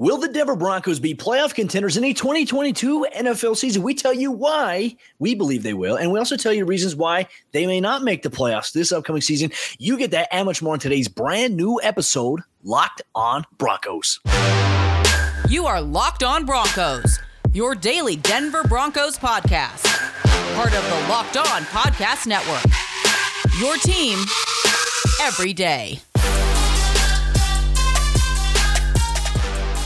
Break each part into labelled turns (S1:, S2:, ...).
S1: Will the Denver Broncos be playoff contenders in a 2022 NFL season? We tell you why we believe they will, and we also tell you reasons why they may not make the playoffs this upcoming season. You get that and much more in today's brand new episode, Locked On Broncos.
S2: You are Locked On Broncos, your daily Denver Broncos podcast, part of the Locked On Podcast Network. Your team every day.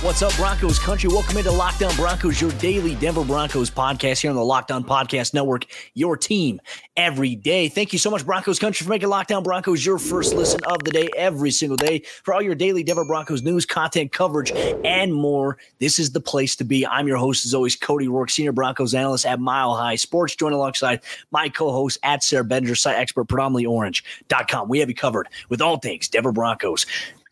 S1: What's up, Broncos country? Welcome into Locked On Broncos, your daily Denver Broncos podcast here on the Locked On Podcast Network, your team every day. Thank you so much, Broncos country, for making Locked On Broncos your first listen of the day every single day. For all your daily Denver Broncos news, content, coverage, and more, this is the place to be. I'm your host, as always, Cody Roark, Senior Broncos Analyst at Mile High Sports, Join alongside my co host at Sayre Bedinger, site expert, predominantly orange.com. We have you covered with all things Denver Broncos.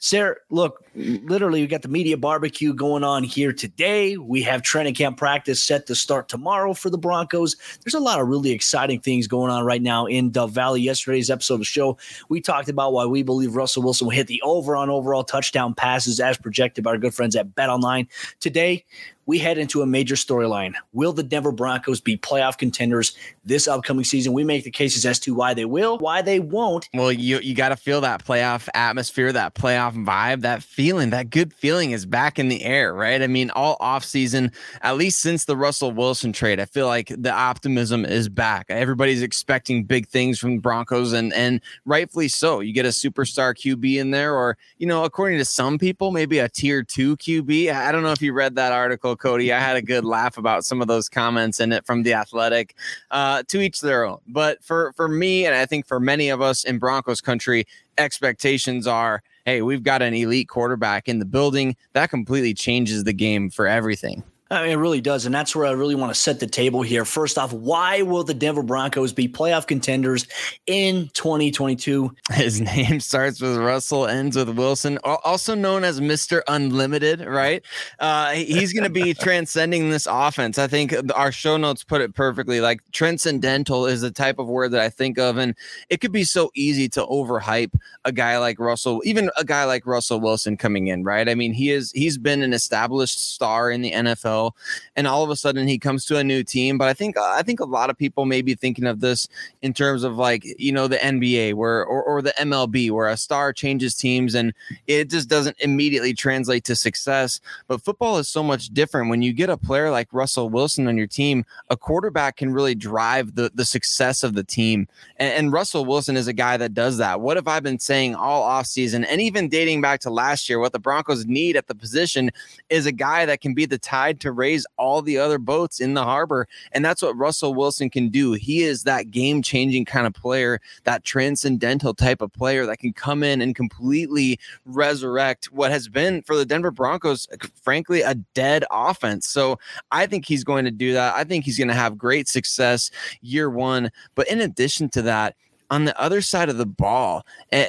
S1: Sayre, look, literally, we got the media barbecue going on here today. We have training camp practice set to start tomorrow for the Broncos. There's a lot of really exciting things going on right now in Dove Valley. Yesterday's episode of the show, we talked about why we believe Russell Wilson will hit the over on overall touchdown passes as projected by our good friends at Bet Online. Today, we head into a major storyline. Will the Denver Broncos be playoff contenders this upcoming season? We make the cases as to why they will, why they won't.
S3: Well, you you got to feel that playoff atmosphere, that playoff vibe, that feeling, that good feeling is back in the air, right? I mean, all offseason, at least since the Russell Wilson trade, I feel like the optimism is back. Everybody's expecting big things from Broncos and and rightfully so. You get a superstar QB in there or, you know, according to some people, maybe a tier 2 QB. I don't know if you read that article Cody. I had a good laugh about some of those comments in it from the Athletic. Uh, to each their own. But for for me, and I think for many of us in Broncos country, expectations are, hey, we've got an elite quarterback in the building. That completely changes the game for everything.
S1: I mean, it really does. And that's where I really want to set the table here. First off, why will the Denver Broncos be playoff contenders in 2022?
S3: His name starts with Russell, ends with Wilson, also known as Mr. Unlimited, right? Uh, he's going to be transcending this offense. I think our show notes put it perfectly. Like transcendental is the type of word that I think of. And it could be so easy to overhype a guy like Russell, even a guy like Russell Wilson coming in, right? I mean, he is, he's been an established star in the NFL and all of a sudden he comes to a new team. But I think I think a lot of people may be thinking of this in terms of like you know the NBA where or, or the MLB where a star changes teams and it just doesn't immediately translate to success. But football is so much different. When you get a player like Russell Wilson on your team, a quarterback can really drive the the success of the team. And, and Russell Wilson is a guy that does that. What have I been saying all offseason and even dating back to last year? What the Broncos need at the position is a guy that can be the tide to raise all the other boats in the harbor. And that's what Russell Wilson can do. He is that game changing kind of player, that transcendental type of player that can come in and completely resurrect what has been for the Denver Broncos, frankly, a dead offense. So I think he's going to do that. I think he's going to have great success year one. But in addition to that, on the other side of the ball, eh,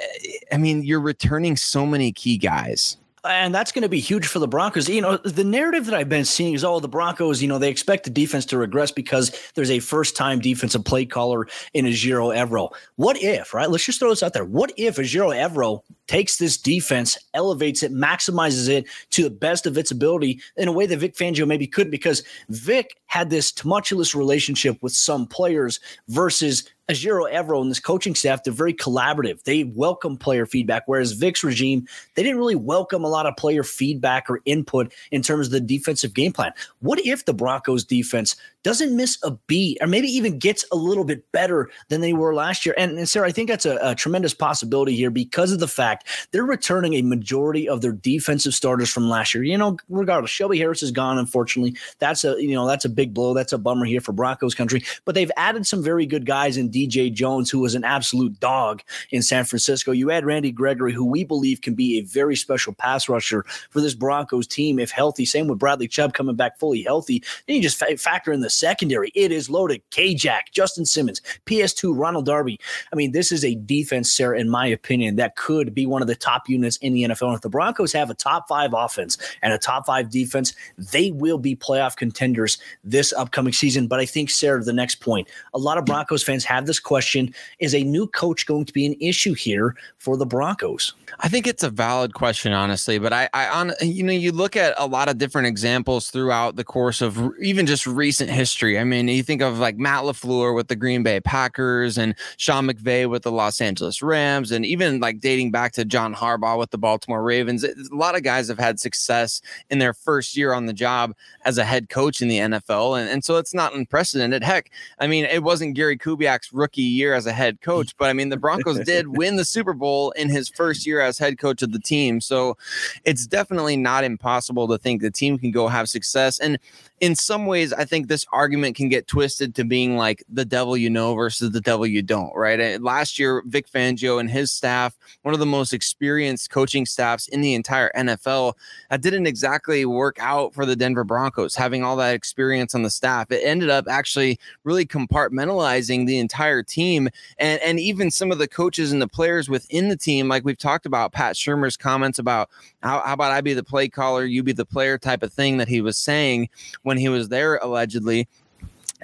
S3: I mean, you're returning so many key guys
S1: and that's going to be huge for the Broncos. You know, the narrative that I've been seeing is, oh, the Broncos, you know, they expect the defense to regress because there's a first time defensive play caller in Ejiro Evero. What if, right? Let's just throw this out there. What if Ejiro Evero takes this defense, elevates it, maximizes it to the best of its ability in a way that Vic Fangio maybe couldn't because Vic had this tumultuous relationship with some players versus Ejiro Evero and this coaching staff, they're very collaborative. They welcome player feedback, whereas Vic's regime, they didn't really welcome a lot of player feedback or input in terms of the defensive game plan. What if the Broncos defense doesn't miss a beat or maybe even gets a little bit better than they were last year? And, and Sayre, I think that's a, a tremendous possibility here because of the fact they're returning a majority of their defensive starters from last year. You know, regardless, Shelby Harris is gone, unfortunately. That's a, you know, that's a big blow. That's a bummer here for Broncos country, but they've added some very good guys in DJ Jones, who was an absolute dog in San Francisco. You add Randy Gregory, who we believe can be a very special pass rusher for this Broncos team if healthy. Same with Bradley Chubb coming back fully healthy. Then you just fa- factor in the secondary. It is loaded. K-Jack, Justin Simmons, PS2, Ronald Darby. I mean, this is a defense, Sayre, in my opinion, that could be one of the top units in the NFL. And if the Broncos have a top five offense and a top five defense, they will be playoff contenders this upcoming season. But I think, Sayre, the next point, a lot of Broncos fans have have this question Is a new coach going to be an issue here for the Broncos?
S3: I think it's a valid question, honestly. But I, I on you know, you look at a lot of different examples throughout the course of even just recent history. I mean, you think of like Matt LaFleur with the Green Bay Packers and Sean McVay with the Los Angeles Rams, and even like dating back to John Harbaugh with the Baltimore Ravens. A lot of guys have had success in their first year on the job as a head coach in the NFL, and, and so it's not unprecedented. Heck, I mean, it wasn't Gary Kubiak's rookie year as a head coach, but I mean, the Broncos did win the Super Bowl in his first year as head coach of the team. So it's definitely not impossible to think the team can go have success. And in some ways, I think this argument can get twisted to being like the devil you know versus the devil you don't, right? Last year, Vic Fangio and his staff, one of the most experienced coaching staffs in the entire NFL, that uh, didn't exactly work out for the Denver Broncos, having all that experience on the staff. It ended up actually really compartmentalizing the entire team and, and even some of the coaches and the players within the team, like we've talked about Pat Shurmur's comments about how, how about I be the play caller, you be the player type of thing that he was saying when he was there allegedly.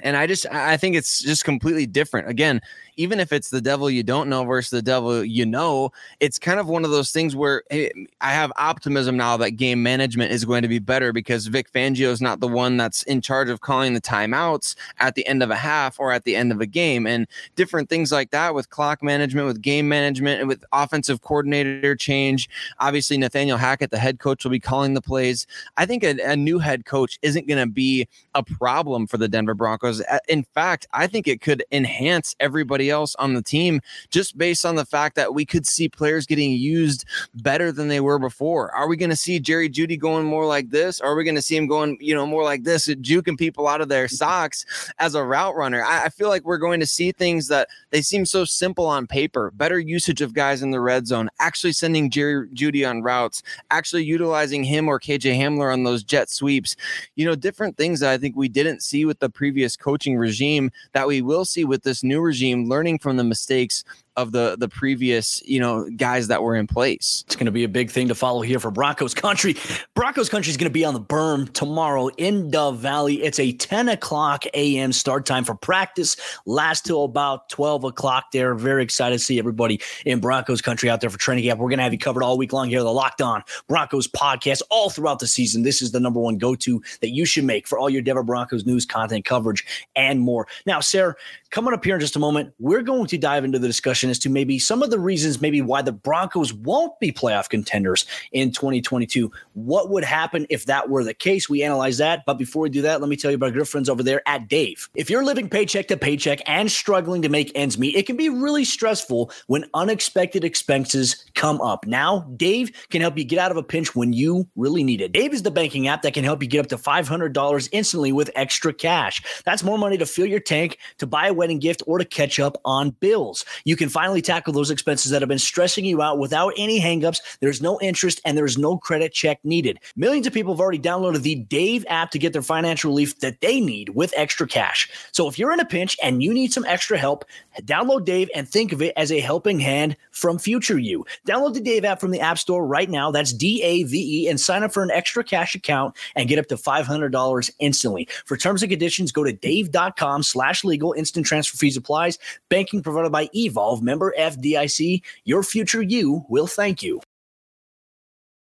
S3: And I just I think it's just completely different. Again, even if it's the devil you don't know versus the devil you know, it's kind of one of those things where eh, hey, I have optimism now that game management is going to be better because Vic Fangio is not the one that's in charge of calling the timeouts at the end of a half or at the end of a game and different things like that with clock management, with game management, and with offensive coordinator change. Obviously, Nathaniel Hackett, the head coach, will be calling the plays. I think a, a new head coach isn't going to be a problem for the Denver Broncos. In fact, I think it could enhance everybody else on the team just based on the fact that we could see players getting used better than they were before. Are we going to see Jerry Jeudy going more like this? Or are we going to see him going, you know, more like this, juking people out of their mm-hmm. socks as a route runner? I, I feel like we're going to see things that they seem so simple on paper, better usage of guys in the red zone, actually sending Jerry Jeudy on routes, actually utilizing him or KJ Hamler on those jet sweeps, you know, different things that I think we didn't see with the previous coaching regime that we will see with this new regime learning from the mistakes of the the previous you know guys that were in place.
S1: It's going to be a big thing to follow here for Broncos country. Broncos country is going to be on the berm tomorrow in Dove Valley. It's a 10 o'clock a.m. start time for practice. Last till about 12 o'clock. There, very excited to see everybody in Broncos country out there for training camp. We're going to have you covered all week long here. The Locked On Broncos podcast all throughout the season. This is the number one go to that you should make for all your Denver Broncos news, content, coverage, and more. Now, Sayre, coming up here in just a moment, we're going to dive into the discussion as to maybe some of the reasons, maybe why the Broncos won't be playoff contenders in 2022. What would happen if that were the case? We analyze that. But before we do that, let me tell you about good friends over there at Dave. If you're living paycheck to paycheck and struggling to make ends meet, it can be really stressful when unexpected expenses come up. Now, Dave can help you get out of a pinch when you really need it. Dave is the banking app that can help you get up to $500 instantly with extra cash. That's more money to fill your tank, to buy a wedding gift, or to catch up on bills. You can finally tackle those expenses that have been stressing you out without any hangups. There's no interest and there's no credit check needed. Millions of people have already downloaded the Dave app to get their financial relief that they need with extra cash. So if you're in a pinch and you need some extra help, download Dave and think of it as a helping hand from future you. Download the Dave app from the App Store right now. That's D A V E and sign up for an extra cash account and get up to $500 instantly. For terms and conditions, go to dave.com slash legal. Instant transfer fees applies. Banking provided by Evolve member FDIC. Your future you will thank you.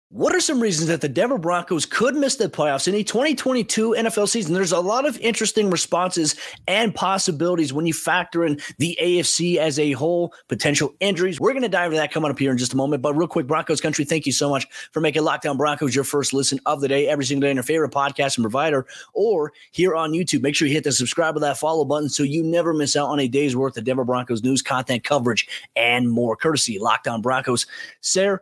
S1: What are some reasons that the Denver Broncos could miss the playoffs in a 2022 NFL season? There's a lot of interesting responses and possibilities when you factor in the AFC as a whole, potential injuries. We're going to dive into that coming up here in just a moment. But real quick, Broncos country, thank you so much for making Locked On Broncos your first listen of the day every single day in your favorite podcast and provider or here on YouTube. Make sure you hit the subscribe or that follow button so you never miss out on a day's worth of Denver Broncos news, content, coverage, and more. Courtesy Locked On Broncos. Sayre,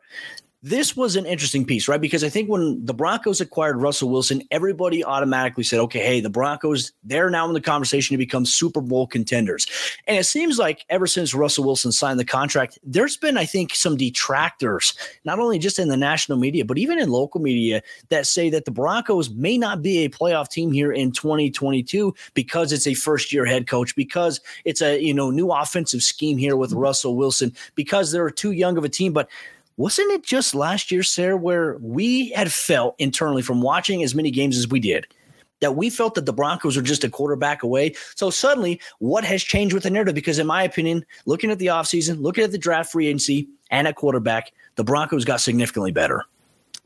S1: this was an interesting piece, right? Because I think when the Broncos acquired Russell Wilson, everybody automatically said, okay, hey, the Broncos, they're now in the conversation to become Super Bowl contenders. And it seems like ever since Russell Wilson signed the contract, there's been, I think, some detractors, not only just in the national media, but even in local media that say that the Broncos may not be a playoff team here in 2022 because it's a first year head coach, because it's a, you know, new offensive scheme here with mm-hmm. Russell Wilson, because they're too young of a team. But wasn't it just last year, Sayre, where we had felt internally from watching as many games as we did that we felt that the Broncos were just a quarterback away. So suddenly, what has changed with the narrative? Because in my opinion, looking at the offseason, looking at the draft free agency and at quarterback, the Broncos got significantly better.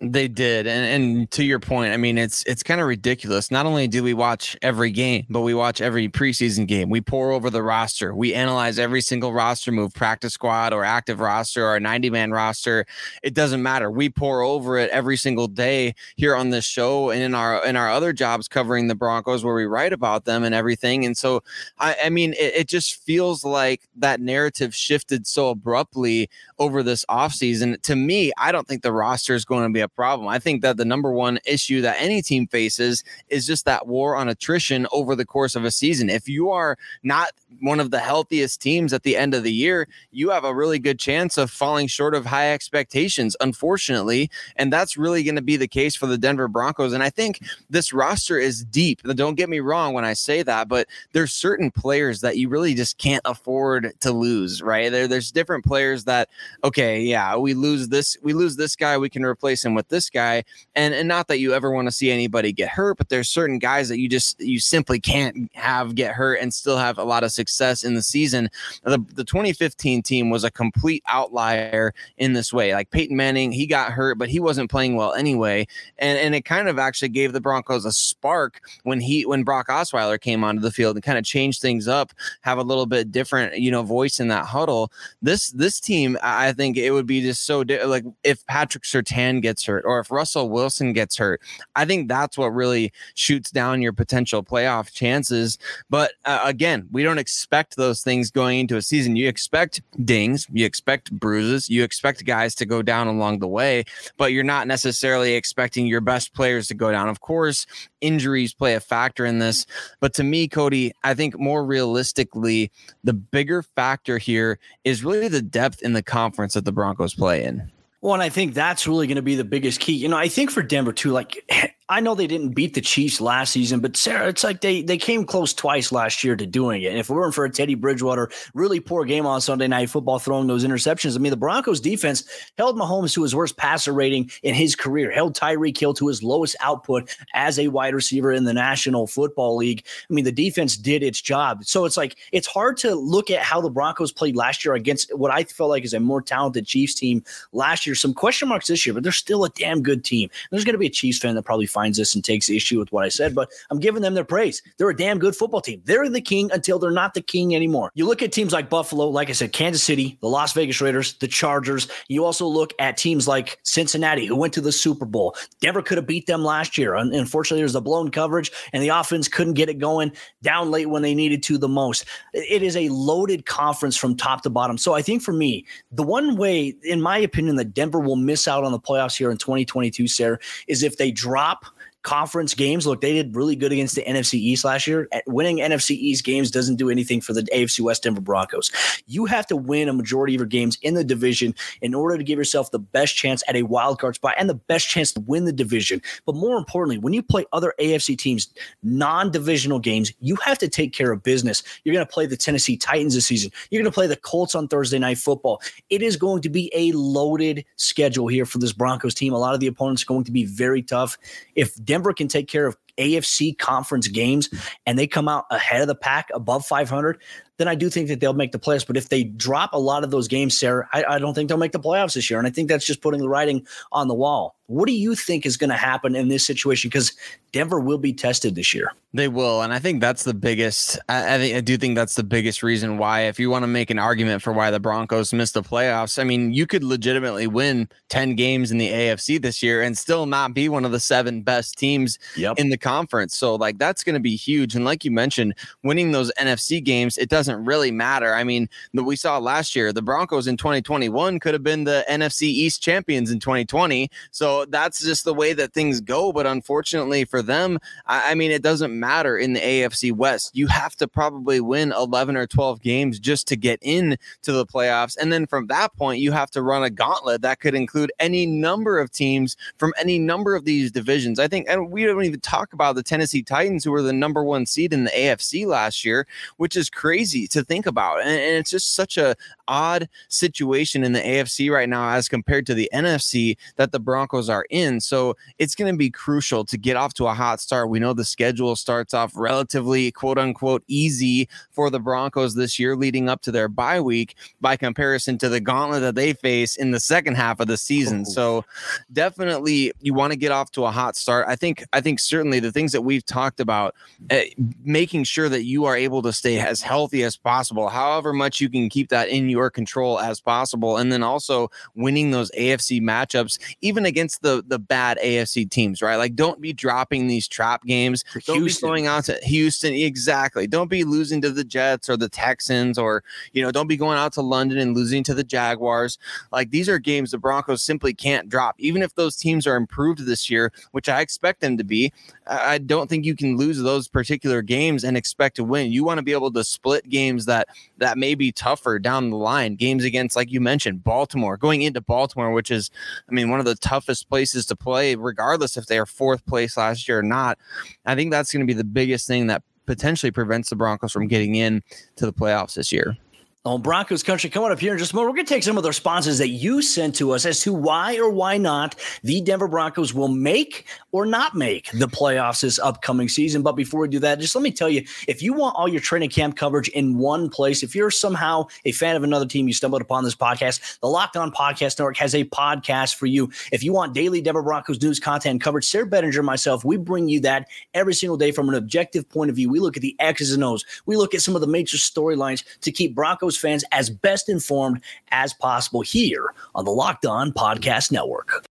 S3: They did, and and to your point, I mean, it's it's kind of ridiculous. Not only do we watch every game, but we watch every preseason game. We pour over the roster. We analyze every single roster move, practice squad or active roster or ninety man roster. It doesn't matter. We pour over it every single day here on this show and in our in our other jobs covering the Broncos, where we write about them and everything. And so, I, I mean, it, it just feels like that narrative shifted so abruptly over this offseason. To me, I don't think the roster is going to be a problem. I think that the number one issue that any team faces is just that war on attrition over the course of a season. If you are not one of the healthiest teams at the end of the year, you have a really good chance of falling short of high expectations, unfortunately. And that's really going to be the case for the Denver Broncos. And I think this roster is deep. Don't get me wrong when I say that, but there's certain players that you really just can't afford to lose, right? There, there's different players that, okay, yeah, we lose this, we lose this guy, we can replace him with this guy. And and not that you ever want to see anybody get hurt, but there's certain guys that you just you simply can't have get hurt and still have a lot of success in the season. The, the 2015 team was a complete outlier in this way. Like Peyton Manning, he got hurt, but he wasn't playing well anyway. And and it kind of actually gave the Broncos a spark when he when Brock Osweiler came onto the field and kind of changed things up, have a little bit different, you know, voice in that huddle. This this team, I think it would be just so like if Patrick Surtain gets hurt or if Russell Wilson gets hurt, I think that's what really shoots down your potential playoff chances. But uh, again, we don't expect those things going into a season. You expect dings, you expect bruises, you expect guys to go down along the way, but you're not necessarily expecting your best players to go down. Of course, injuries play a factor in this, but to me, Cody, I think more realistically, the bigger factor here is really the depth in the conference that the Broncos play in.
S1: Well, and I think that's really going to be the biggest key. You know, I think for Denver too, like I know they didn't beat the Chiefs last season, but Sayre, it's like they they came close twice last year to doing it. And if it weren't for a Teddy Bridgewater really poor game on Sunday Night Football, throwing those interceptions, I mean, the Broncos defense held Mahomes to his worst passer rating in his career, held Tyreek Hill to his lowest output as a wide receiver in the National Football League. I mean, the defense did its job. So it's like it's hard to look at how the Broncos played last year against what I felt like is a more talented Chiefs team last year. Some question marks this year, but they're still a damn good team. There's going to be a Chiefs fan that probably finds this and takes issue with what I said, but I'm giving them their praise. They're a damn good football team. They're the king until they're not the king anymore. You look at teams like Buffalo, like I said, Kansas City, the Las Vegas Raiders, the Chargers. You also look at teams like Cincinnati, who went to the Super Bowl. Denver could have beat them last year. Unfortunately, there's a blown coverage, and the offense couldn't get it going down late when they needed to the most. It is a loaded conference from top to bottom. So I think for me, the one way, in my opinion, that Denver will miss out on the playoffs here in 2022, Sayre, is if they drop conference games. Look, they did really good against the NFC East last year. Winning NFC East games doesn't do anything for the AFC West Denver Broncos. You have to win a majority of your games in the division in order to give yourself the best chance at a wild card spot and the best chance to win the division. But more importantly, when you play other AFC teams, non-divisional games, you have to take care of business. You're going to play the Tennessee Titans this season. You're going to play the Colts on Thursday night football. It is going to be a loaded schedule here for this Broncos team. A lot of the opponents are going to be very tough. If Denver can take care of AFC conference games and they come out ahead of the pack above 500, then I do think that they'll make the playoffs. But if they drop a lot of those games, Sayre, I, I don't think they'll make the playoffs this year. And I think that's just putting the writing on the wall. What do you think is going to happen in this situation? Because Denver will be tested this year.
S3: They will, and I think that's the biggest. I, I, think I do think that's the biggest reason why. If you want to make an argument for why the Broncos missed the playoffs, I mean, you could legitimately win ten games in the AFC this year and still not be one of the seven best teams yep. in the conference. So, like, that's going to be huge. And like you mentioned, winning those NFC games, it doesn't really matter. I mean, we saw last year the Broncos in 2021 could have been the NFC East champions in 2020. So that's just the way that things go. But unfortunately for them, I, I mean, it doesn't matter in the AFC West. You have to probably win 11 or 12 games just to get in to the playoffs. And then from that point, you have to run a gauntlet that could include any number of teams from any number of these divisions. I think, and we don't even talk about the Tennessee Titans, who were the number one seed in the AFC last year, which is crazy to think about. And, and it's just such a odd situation in the AFC right now as compared to the NFC that the Broncos are in. So it's going to be crucial to get off to a hot start. We know the schedule starts off relatively quote unquote easy for the Broncos this year leading up to their bye week by comparison to the gauntlet that they face in the second half of the season. Oh. So definitely you want to get off to a hot start. I think I think certainly the things that we've talked about uh, making sure that you are able to stay as healthy as possible, however much you can keep that in your control as possible and then also winning those AFC matchups even against the the bad AFC teams, right? Like don't be dropping these trap games. don't be going out to Houston exactly. Don't be losing to the Jets or the Texans or you know, don't be going out to London and losing to the Jaguars. Like these are games the Broncos simply can't drop. Even if those teams are improved this year, which I expect them to be, I don't think you can lose those particular games and expect to win. You want to be able to split games that that may be tougher down the line. Games against, like you mentioned, Baltimore, going into Baltimore, which is, I mean, one of the toughest places to play, regardless if they are fourth place last year or not. I think that's going to be the biggest thing that potentially prevents the Broncos from getting in to the playoffs this year
S1: on Broncos country. Coming up here in just a moment, we're going to take some of the responses that you sent to us as to why or why not the Denver Broncos will make or not make the playoffs this upcoming season. But before we do that, just let me tell you if you want all your training camp coverage in one place, if you're somehow a fan of another team, you stumbled upon this podcast, the Locked On Podcast Network has a podcast for you. If you want daily Denver Broncos news content coverage, Sayre Bedinger and myself, we bring you that every single day from an objective point of view. We look at the X's and O's, we look at some of the major storylines to keep Broncos fans as best informed as possible here on the Locked On Podcast Network.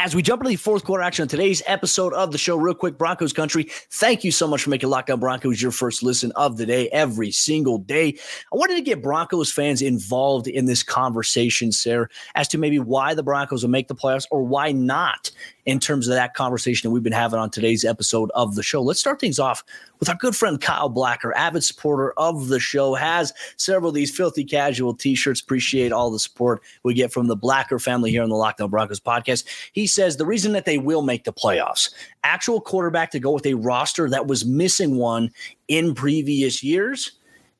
S1: As we jump into the fourth quarter action on today's episode of the show, real quick, Broncos country, thank you so much for making Locked On Broncos your first listen of the day every single day. I wanted to get Broncos fans involved in this conversation, Sayre, as to maybe why the Broncos will make the playoffs or why not in terms of that conversation that we've been having on today's episode of the show. Let's start things off with our good friend Kyle Blacker, avid supporter of the show, has several of these filthy casual t-shirts. Appreciate all the support we get from the Blacker family here on the Locked On Broncos podcast. He says the reason that they will make the playoffs, actual quarterback to go with a roster that was missing one in previous years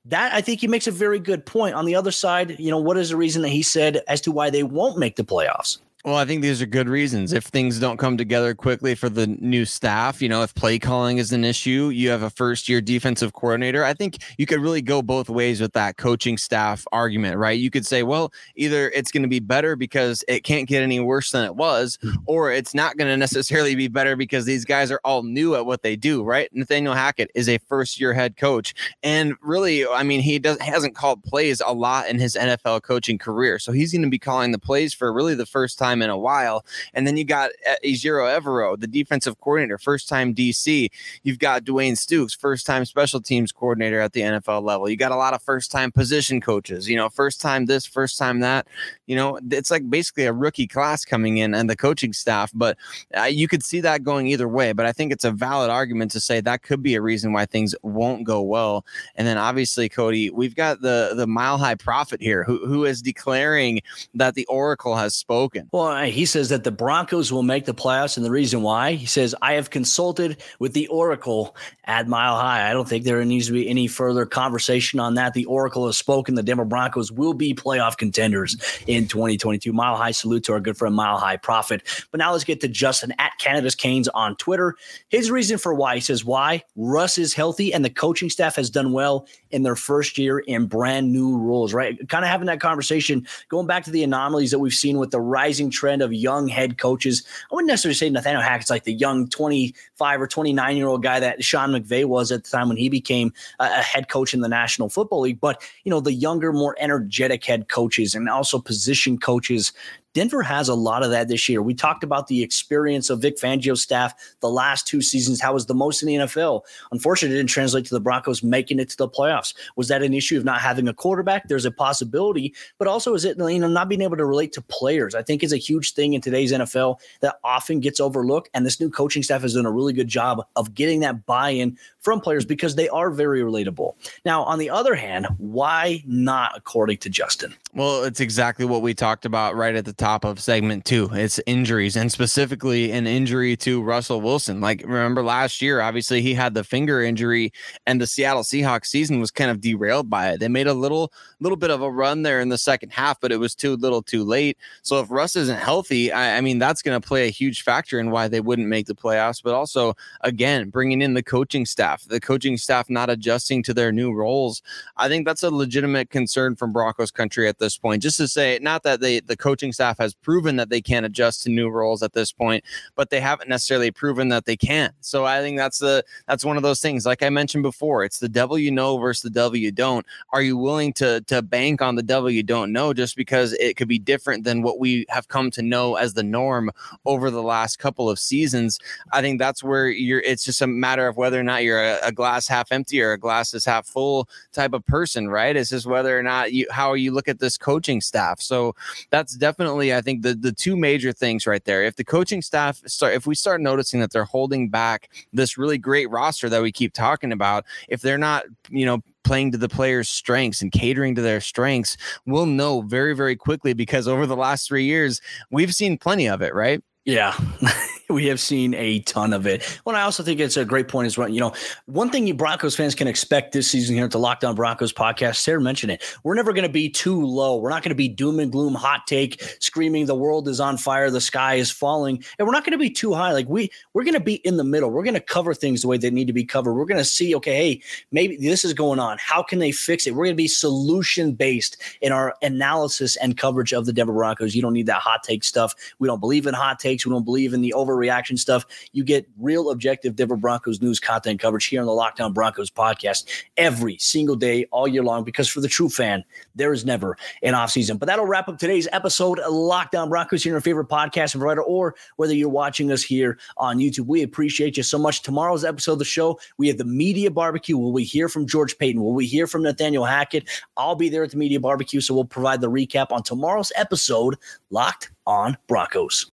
S1: that I think he makes a very good point. On the other side, you know, what is the reason that he said as to why they won't make the playoffs?
S3: Well, I think these are good reasons. If things don't come together quickly for the new staff, you know, if play calling is an issue, you have a first year defensive coordinator. I think you could really go both ways with that coaching staff argument, right? You could say, well, either it's going to be better because it can't get any worse than it was, hmm. or it's not going to necessarily be better because these guys are all new at what they do, right? Nathaniel Hackett is a first year head coach. And really, I mean, he does hasn't called plays a lot in his NFL coaching career. So he's going to be calling the plays for really the first time time in a while. And then you got Ejiro Evero, the defensive coordinator, first time DC. You've got Dwayne Stukes, first time special teams coordinator at the NFL level. You got a lot of first time position coaches, you know, first time this, first time that. You know, it's like basically a rookie class coming in and the coaching staff. But uh, you could see that going either way. But I think it's a valid argument to say that could be a reason why things won't go well. And then obviously, Cody, we've got the the mile high prophet here who, who is declaring that the oracle has spoken.
S1: Well, he says that the Broncos will make the playoffs, and the reason why he says I have consulted with the Oracle at Mile High. I don't think there needs to be any further conversation on that. The Oracle has spoken. The Denver Broncos will be playoff contenders in 2022. Mile High salute to our good friend Mile High Prophet. But now let's get to Justin at Canada's Canes on Twitter. His reason for why he says why Russ is healthy and the coaching staff has done well in their first year in brand new roles. Right, kind of having that conversation going back to the anomalies that we've seen with the rising trend of young head coaches. I wouldn't necessarily say Nathaniel Hackett's like the young 25 or 29 year old guy that Sean McVay was at the time when he became a, a head coach in the National Football League, but you know the younger, more energetic head coaches and also position coaches Denver has a lot of that this year. We talked about the experience of Vic Fangio's staff the last two seasons, how was the most in the NFL. Unfortunately, it didn't translate to the Broncos making it to the playoffs. Was that an issue of not having a quarterback? There's a possibility, but also is it you know not being able to relate to players? I think is a huge thing in today's NFL that often gets overlooked. And this new coaching staff has done a really good job of getting that buy-in from players because they are very relatable. Now, on the other hand, why not according to Justin?
S3: Well, it's exactly what we talked about right at the top of segment two. It's injuries and specifically an injury to Russell Wilson. Like, remember last year, obviously he had the finger injury and the Seattle Seahawks season was kind of derailed by it. They made a little, little bit of a run there in the second half, but it was too little too late. So if Russ isn't healthy, I, I mean, that's going to play a huge factor in why they wouldn't make the playoffs. But also, again, bringing in the coaching staff, the coaching staff not adjusting to their new roles. I think that's a legitimate concern from Broncos country at this point. Just to say, not that they the coaching staff has proven that they can't adjust to new roles at this point, but they haven't necessarily proven that they can. So I think that's the that's one of those things. Like I mentioned before, it's the devil you know versus the devil you don't. Are you willing to to bank on the devil you don't know just because it could be different than what we have come to know as the norm over the last couple of seasons? I think that's where you're. It's just a matter of whether or not you're a, a glass half empty or a glass is half full type of person, right? It's just whether or not you how you look at this coaching staff. So that's definitely, I think, the the two major things right there. If the coaching staff start, if we start noticing that they're holding back this really great roster that we keep talking about, if they're not, you know, playing to the players' strengths and catering to their strengths, we'll know very, very quickly because over the last three years, we've seen plenty of it, right?
S1: Yeah, we have seen a ton of it. Well, I also think it's a great point as well. You know, one thing you Broncos fans can expect this season here at the Locked On Broncos podcast, Sayre mentioned it. We're never going to be too low. We're not going to be doom and gloom, hot take, screaming the world is on fire, the sky is falling, and we're not going to be too high. Like we, we're going to be in the middle. We're going to cover things the way they need to be covered. We're going to see, okay, hey, maybe this is going on. How can they fix it? We're going to be solution based in our analysis and coverage of the Denver Broncos. You don't need that hot take stuff. We don't believe in hot takes. We don't believe in the overreaction stuff. You get real objective Denver Broncos news content coverage here on the Locked On Broncos podcast every single day, all year long, because for the true fan, there is never an offseason. But that'll wrap up today's episode of Locked On Broncos your favorite podcast provider, or whether you're watching us here on YouTube. We appreciate you so much. Tomorrow's episode of the show, we have the media barbecue. Will we hear from George Paton? Will we hear from Nathaniel Hackett? I'll be there at the media barbecue, so we'll provide the recap on tomorrow's episode, Locked on Broncos.